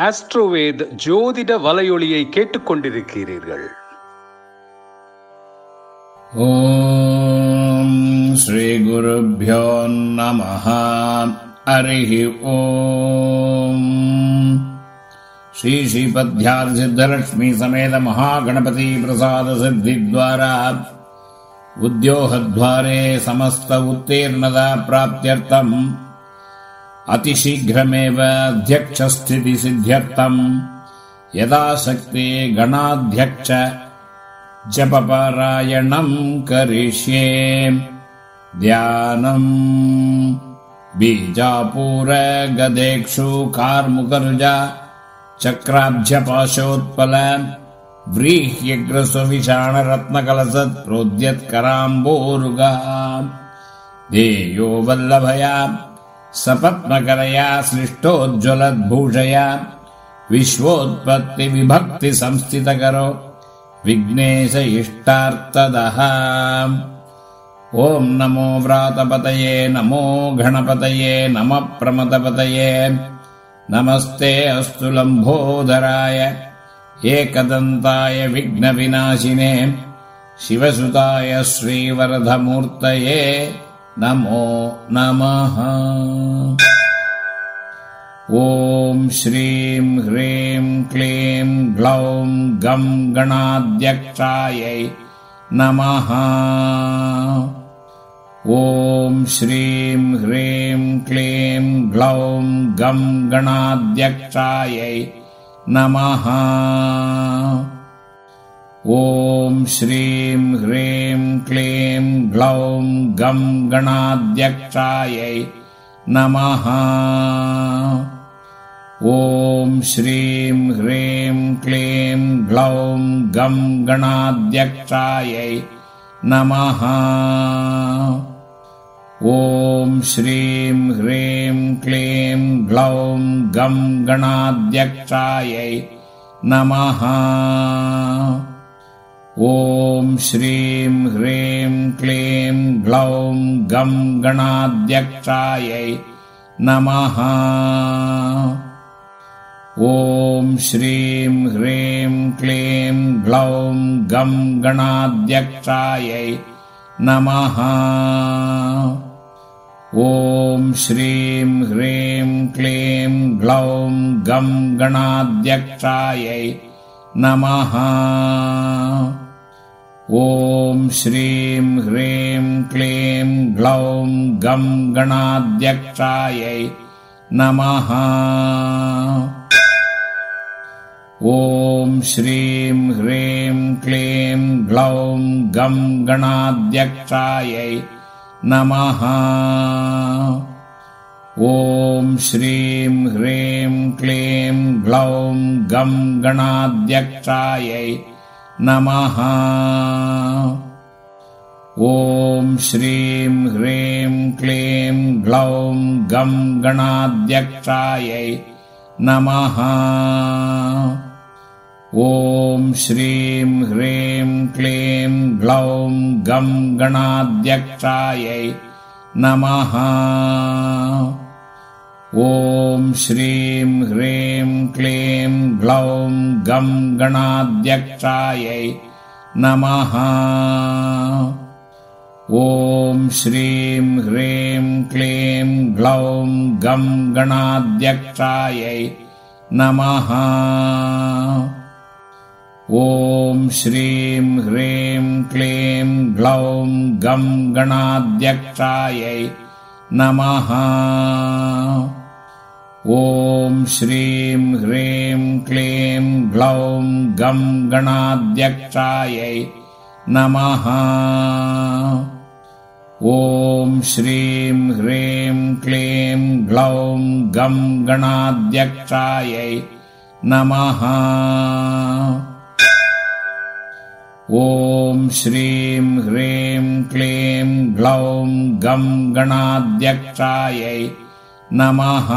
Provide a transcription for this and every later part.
ஆஸ்ட்ரோவேத் ஜோதிட வலையொலியை கேட்டுக்கொண்டிருக்கிறீர்கள். ஓம் ஸ்ரீ குருபியோ நம ஹரி ஓம். ஸ்ரீ ஸ்ரீபத்யார் சித்தலட்சுமி சமேத மகாகணபதி பிரசாத சித்தித்வாரா. உத்தியோகத்வாரே சமஸ்த உத்தீர்ணதா பிராப்தியர்த்தம். अतिशीघ्रमेव अध्यक्षस्थितिसिद्ध्यर्थम् यदाशक्ति गणाध्यक्ष जपपारायणम् करिष्ये। ध्यानम् बीजापूरगदेक्षु कार्मुकरुज चक्राब्जपाशोत्पल व्रीह्यग्रस्वविषाणरत्नकलसत्प्रोद्यत्कराम्बोरुगा देयो वल्लभया सपत्मकरया सृष्टोज्ज्वलद्भूषया विश्वोत्पत्तिविभक्तिसंस्थितकरो विघ्नेश इष्टार्थदः ॐ नमो व्रातपतये नमो गणपतये नमः प्रमदपतये। नमस्ते अस्तु लम्भोदराय एकदन्ताय विघ्नविनाशिने शिवसुताय श्रीवरधमूर्तये नमो नमः। ॐ श्रीं ह्रीं क्लीं ग्लौं गं गणाध्यक्षायै नमः। ॐ श्रीं ह्रीं क्लीं ग्लौं गं गणाध्यक्षायै नमः ॐ श्रीं ह्रीं क्लीं ग्लौं गं गणाध्यक्षायै नमः। ॐ श्रीं ह्रीं क्लीं ग्लौं गं गणाध्यक्षायै नमः। ॐ श्रीं ह्रीं क्लीं ग्लौं गं गणाध्यक्षायै नमः ॐ श्रीं ह्रीं क्लीं ग्लौं गं गणाध्यक्षायै नमः। ॐ श्रीं ह्रीं क्लीं ग्लौं गं गणाध्यक्षायै नमः। ॐ श्रीं ह्रीं क्लीं ग्लौं गं गणाध्यक्षायै नमः ॐ श्रीं ह्रीं क्लीं ग्लौं गं गणाध्यक्षायै नमः। ॐ श्रीं ह्रीं क्लीं ग्लौं गं गणाध्यक्षायै नमः। ॐ श्रीं ह्रीं क्लीं ग्लौं गं गणाध्यक्षायै नमः। ॐ श्रीं ह्रीं क्लीं ग्लौं गं गणाध्यक्षायै नमः। ॐ श्रीं ह्रीं क्लीं ग्लौं गं गणाध्यक्षायै नमः ॐ श्रीं ह्रीं क्लीं ग्लौं गं गणाध्यक्षायै नमः। ॐ श्रीं ह्रीं क्लीं ग्लौं गं गणाध्यक्षायै नमः। ॐ श्रीं ह्रीं क्लीं ग्लौं गं गणाध्यक्षायै नमः ॐ श्रीं ह्रीं क्लीं ग्लौं गं गणाध्यक्षायै नमः। ॐ श्रीं ह्रीं क्लीं ग्लौं गं गणाध्यक्षायै नमः। ॐ श्रीं ह्रीं क्लीं ग्लौं गं गणाध्यक्षायै नमः।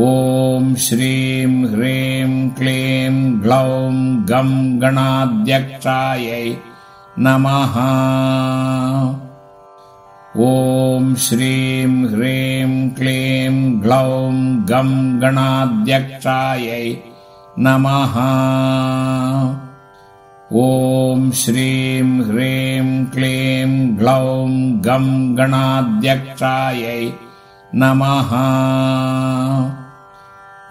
ॐ श्रीं ह्रीं क्लीं ग्लौं गं गणाध्यक्षायै नमः। ॐ श्रीं ह्रीं क्लीं ग्लौं गं गणाध्यक्षायै नमः श्रीं ह्रीं क्लीं ग्लौं गं गणाध्यक्षायै नमः।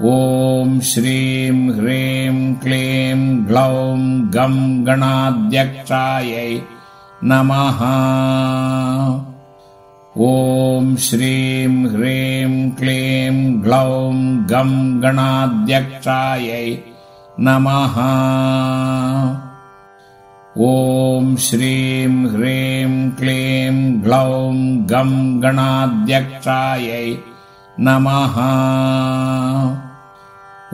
ॐ श्रीं ह्रीं क्लीं ग्लौं गं गणाध्यक्षायै नमः। ॐ श्रीं ह्रीं क्लीं ग्लौं गं गणाध्यक्षायै नमः ॐ श्रीं ह्रीं क्लीं ग्लौं गं गणाध्यक्षायै नमः।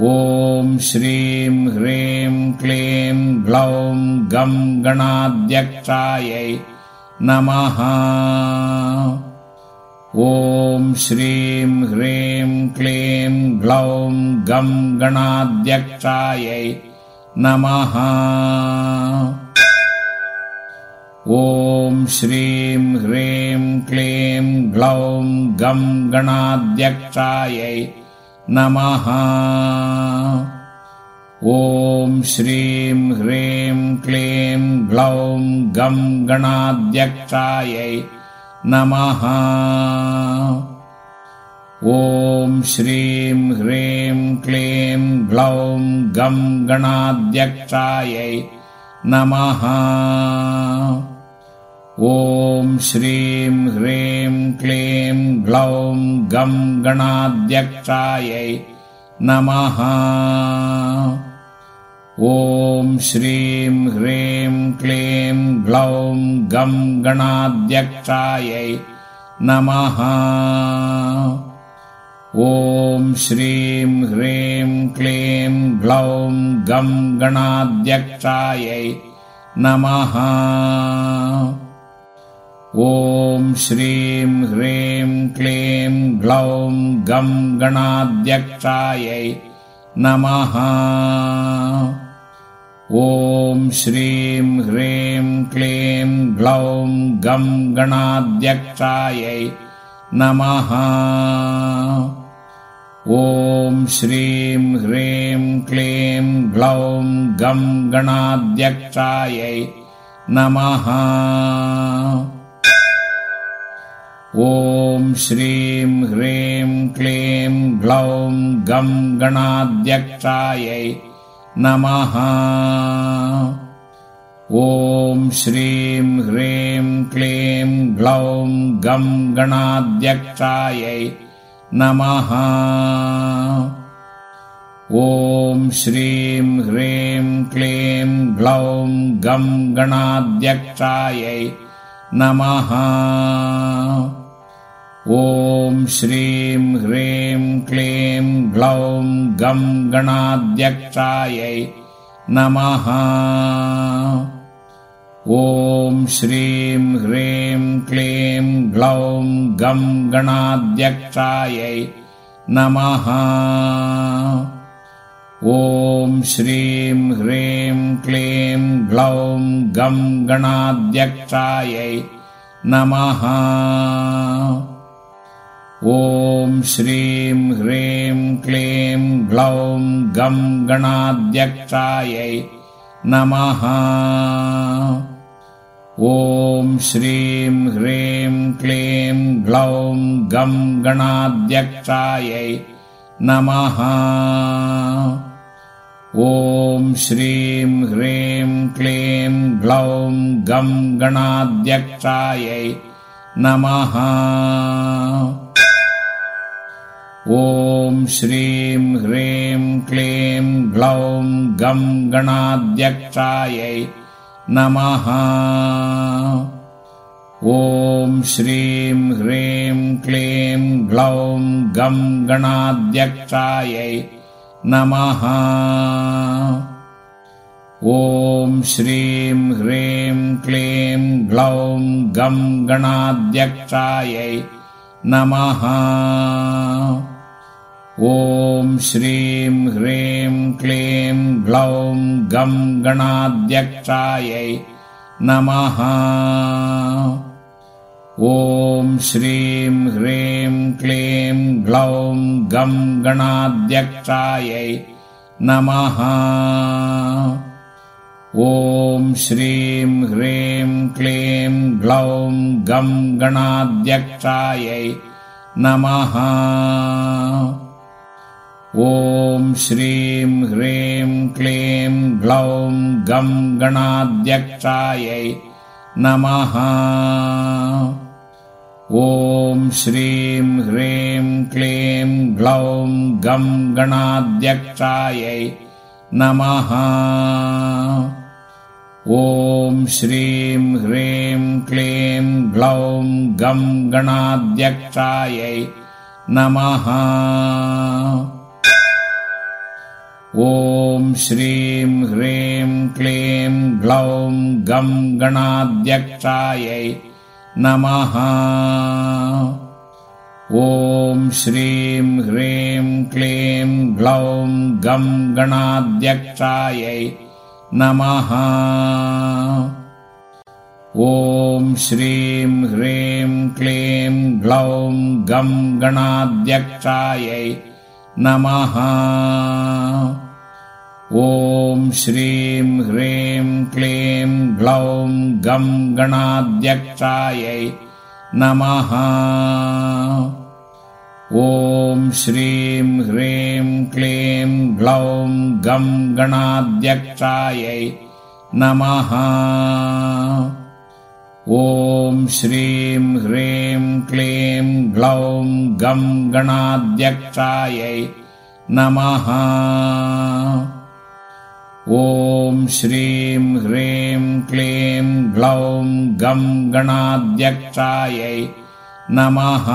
ॐ श्रीं ह्रीं क्लीं ग्लौं गं गणाध्यक्षायै नमः। ॐ श्रीं ह्रीं क्लीं ग्लौं गं गणाध्यक्षायै नमः ॐ श्रीं ह्रीं क्लीं ग्लौं गं गणाध्यक्षायै नमः। ॐ श्रीं ह्रीं क्लीं ग्लौं गं गणाध्यक्षायै नमः। ॐ श्रीं ह्रीं क्लीं ग्लौं गं गणाध्यक्षायै नमः ॐ श्रीं ह्रीं क्लीं ग्लौं गं गणाध्यक्षायै नमः। ॐ श्रीं ह्रीं क्लीं ग्लौं गं गणाध्यक्षायै नमः। ॐ श्रीं ह्रीं क्लीं ग्लौं गं गणाध्यक्षायै नमः ॐ श्रीं ह्रीं क्लीं ग्लौं गं गणाध्यक्षायै नमः। ॐ श्रीं ह्रीं क्लीं ग्लौं गं गणाध्यक्षायै नमः। ॐ श्रीं ह्रीं क्लीं ग्लौं गं गणाध्यक्षायै नमः ॐ श्रीं ह्रीं क्लीं ग्लौं गं गणाध्यक्षायै नमः। ॐ श्रीं ह्रीं क्लीं ग्लौं गं गणाध्यक्षायै नमः। ॐ श्रीं ह्रीं क्लीं ग्लौं गं गणाध्यक्षायै नमः श्रीं ह्रीं क्लीं ग्लौं गं गणाध्यक्षायै नमः। ॐ श्रीं ह्रीं क्लीं ग्लौं गं गणाध्यक्षायै नमः। ॐ श्रीं ह्रीं क्लीं ग्लौं गं गणाध्यक्षायै नमः ॐ श्रीं ह्रीं क्लीं ग्लौं गं गणाध्यक्षायै नमः। ॐ श्रीं ह्रीं क्लीं ग्लौं गं गणाध्यक्षायै नमः। ॐ श्रीं ह्रीं क्लीं ग्लौं गं गणाध्यक्षायै नमः ॐ श्रीं ह्रीं क्लीं ग्लौं गं गणाध्यक्षायै नमः। ॐ श्रीं ह्रीं क्लीं ग्लौं गं गणाध्यक्षायै नमः। ॐ श्रीं ह्रीं क्लीं ग्लौं गं गणाध्यक्षायै नमः ॐ श्रीं ह्रीं क्लीं ग्लौं गं गणाध्यक्षायै नमः। ॐ श्रीं ह्रीं क्लीं ग्लौं गं गणाध्यक्षायै नमः। ॐ श्रीं ह्रीं क्लीं ग्लौं गं गणाध्यक्षायै नमः ॐ श्रीं ह्रीं क्लीं ग्लौं गं गणाध्यक्षायै नमः। ॐ श्रीं ह्रीं क्लीं ग्लौं गं गणाध्यक्षायै नमः। ॐ श्रीं ह्रीं क्लीं ग्लौं गं गणाध्यक्षायै नमः ॐ श्रीं ह्रीं क्लीं ग्लौं गं गणाध्यक्षायै नमः। ॐ श्रीं ह्रीं क्लीं ग्लौं गं गणाध्यक्षायै नमः। ॐ श्रीं ह्रीं क्लीं ग्लौं गं गणाध्यक्षायै नमः श्रीं ह्रीं क्लीं ग्लौं गं गणाध्यक्षायै नमः। ॐ श्रीं ह्रीं क्लीं ग्लौं गं गणाध्यक्षायै नमः। ॐ श्रीं ह्रीं क्लीं ग्लौं गं गणाध्यक्षायै नमः ॐ श्रीं ह्रीं क्लीं ग्लौं गं गणाध्यक्षायै नमः।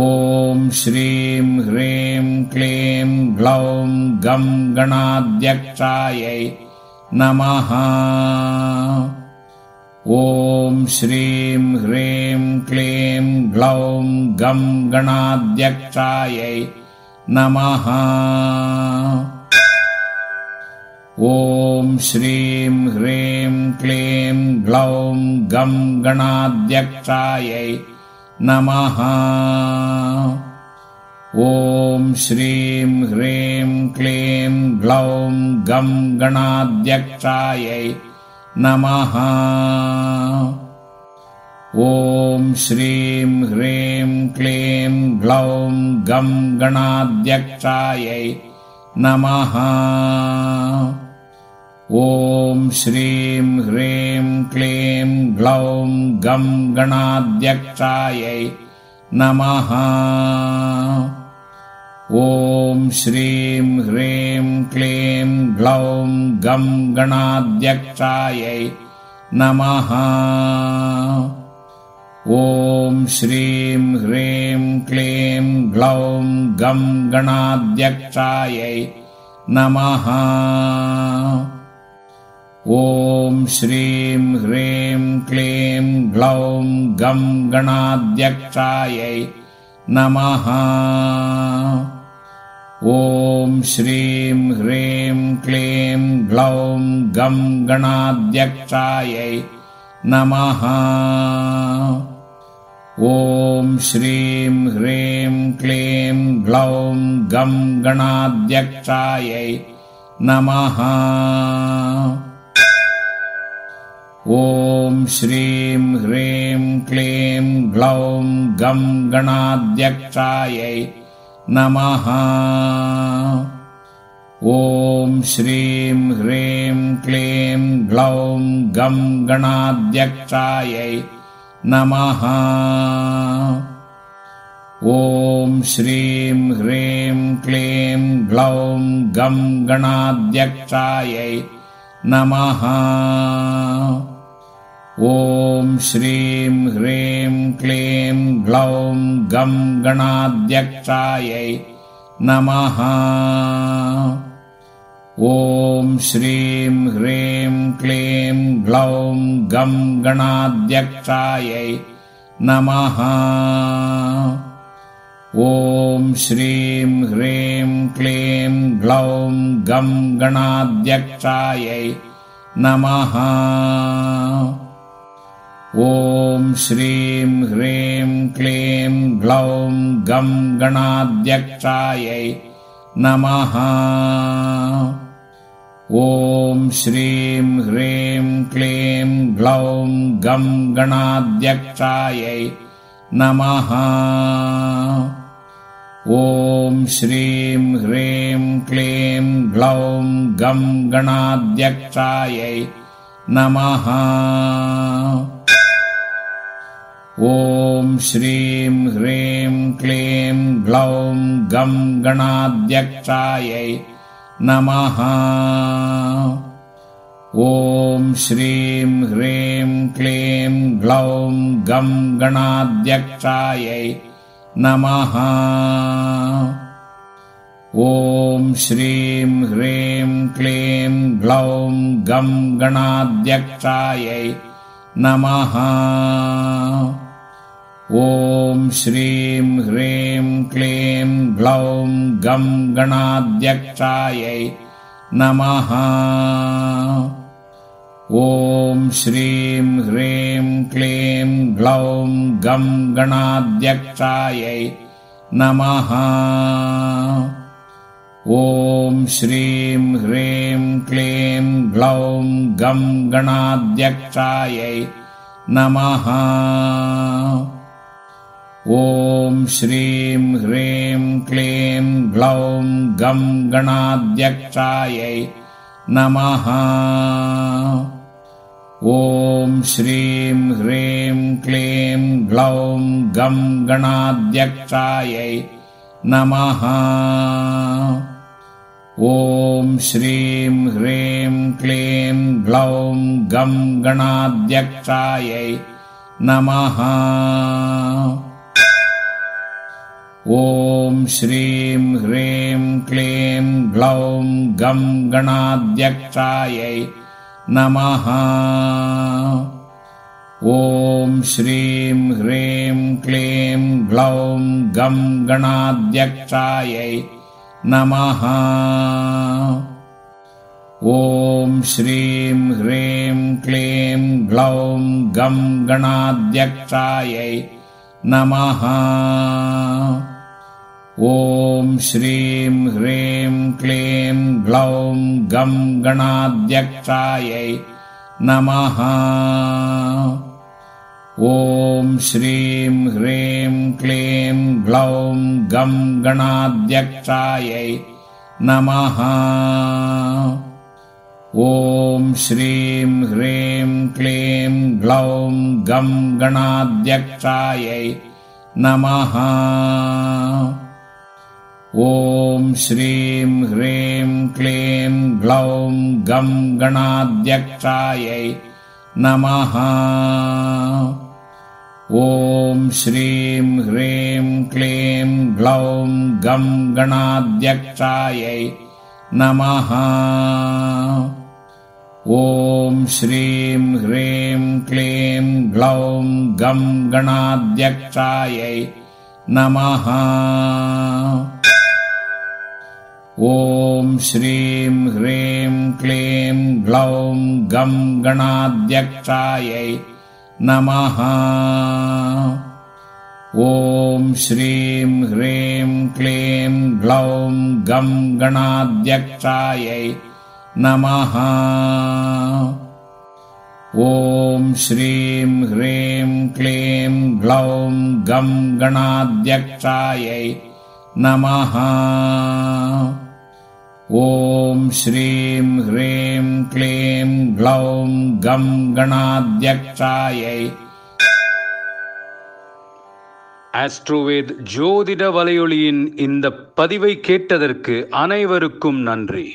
ॐ श्रीं ह्रीं क्लीं ग्लौं गं गणाध्यक्षायै नमः। ॐ श्रीं ह्रीं क्लीं ग्लौं गं गणाध्यक्षायै नमः ॐ श्रीं ह्रीं क्लीं ग्लौं गं गणाध्यक्षायै नमः। ॐ श्रीं ह्रीं क्लीं ग्लौं गं गणाध्यक्षायै नमः। ॐ श्रीं ह्रीं क्लीं ग्लौं गं गणाध्यक्षायै नमः ॐ श्रीं ह्रीं क्लीं ग्लौं गं गणाध्यक्षायै नमः। ॐ श्रीं ह्रीं क्लीं ग्लौं गं गणाध्यक्षायै नमः। ॐ श्रीं ह्रीं क्लीं ग्लौं गं गणाध्यक्षायै नमः ॐ श्रीं ह्रीं क्लीं ग्लौं गं गणाध्यक्षायै नमः। ॐ श्रीं ह्रीं क्लीं ग्लौं गं गणाध्यक्षायै नमः। ॐ श्रीं ह्रीं क्लीं ग्लौं गं गणाध्यक्षायै नमः ॐ श्रीं ह्रीं क्लीं ग्लौं गं गणाध्यक्षायै नमः। ॐ श्रीं ह्रीं क्लीं ग्लौं गं गणाध्यक्षायै नमः। ॐ श्रीं ह्रीं क्लीं ग्लौं गं गणाध्यक्षायै नमः श्रीं ह्रीं क्लीं ग्लौं गं गणाध्यक्षायै नमः। ॐ श्रीं ह्रीं क्लीं ग्लौं गं गणाध्यक्षायै नमः। ॐ श्रीं ह्रीं क्लीं ग्लौं गं गणाध्यक्षायै नमः ॐ श्रीं ह्रीं क्लीं ग्लौं गं गणाध्यक्षायै नमः। ॐ श्रीं ह्रीं क्लीं ग्लौं गं गणाध्यक्षायै नमः। ॐ श्रीं ह्रीं क्लीं ग्लौं गं गणाध्यक्षायै नमः ॐ श्रीं ह्रीं क्लीं ग्लौं गं गणाध्यक्षायै नमः। ॐ श्रीं ह्रीं क्लीं ग्लौं गं गणाध्यक्षायै नमः। ॐ श्रीं ह्रीं क्लीं ग्लौं गं गणाध्यक्षायै नमः ॐ श्रीं ह्रीं क्लीं ग्लौं गं गणाध्यक्षायै नमः। ॐ श्रीं ह्रीं क्लीं ग्लौं गं गणाध्यक्षायै नमः। ॐ श्रीं ह्रीं क्लीं ग्लौं गं गणाध्यक्षायै नमः ॐ श्रीं ह्रीं क्लीं ग्लौं गं गणाध्यक्षायै नमः। ॐ श्रीं ह्रीं क्लीं ग्लौं गं गणाध्यक्षायै नमः। ॐ श्रीं ह्रीं क्लीं ग्लौं गं गणाध्यक्षायै नमः ॐ श्रीं ह्रीं क्लीं ग्लौं गं गणाध्यक्षायै नमः। ॐ श्रीं ह्रीं क्लीं ग्लौं गं गणाध्यक्षायै नमः। ॐ श्रीं ह्रीं क्लीं ग्लौं गं गणाध्यक्षायै नमः ॐ श्रीं ह्रीं क्लीं ग्लौं गं गणाध्यक्षायै नमः। ॐ श्रीं ह्रीं क्लीं ग्लौं गं गणाध्यक्षायै नमः। ॐ श्रीं ह्रीं क्लीं ग्लौं गं गणाध्यक्षायै नमः ॐ श्रीं ह्रीं क्लीं ग्लौं गं गणाध्यक्षायै नमः। ॐ श्रीं ह्रीं क्लीं ग्लौं गं गणाध्यक्षायै नमः। ॐ श्रीं ह्रीं क्लीं ग्लौं गं गणाध्यक्षायै नमः ॐ श्रीं ह्रीं क्लीं ग्लौं गं गणाध्यक्षायै नमः। ॐ श्रीं ह्रीं क्लीं ग्लौं गं गणाध्यक्षायै नमः। ॐ श्रीं ह्रीं क्लीं ग्लौं गं गणाध्यक्षायै नमः ॐ श्रीं ह्रीं क्लीं ग्लौं गं गणाध्यक्षायै ஆஸ்ட்ரோவேத் ஜோதிட வலையொலியின் இந்த பதிவை கேட்டதற்கு அனைவருக்கும் நன்றி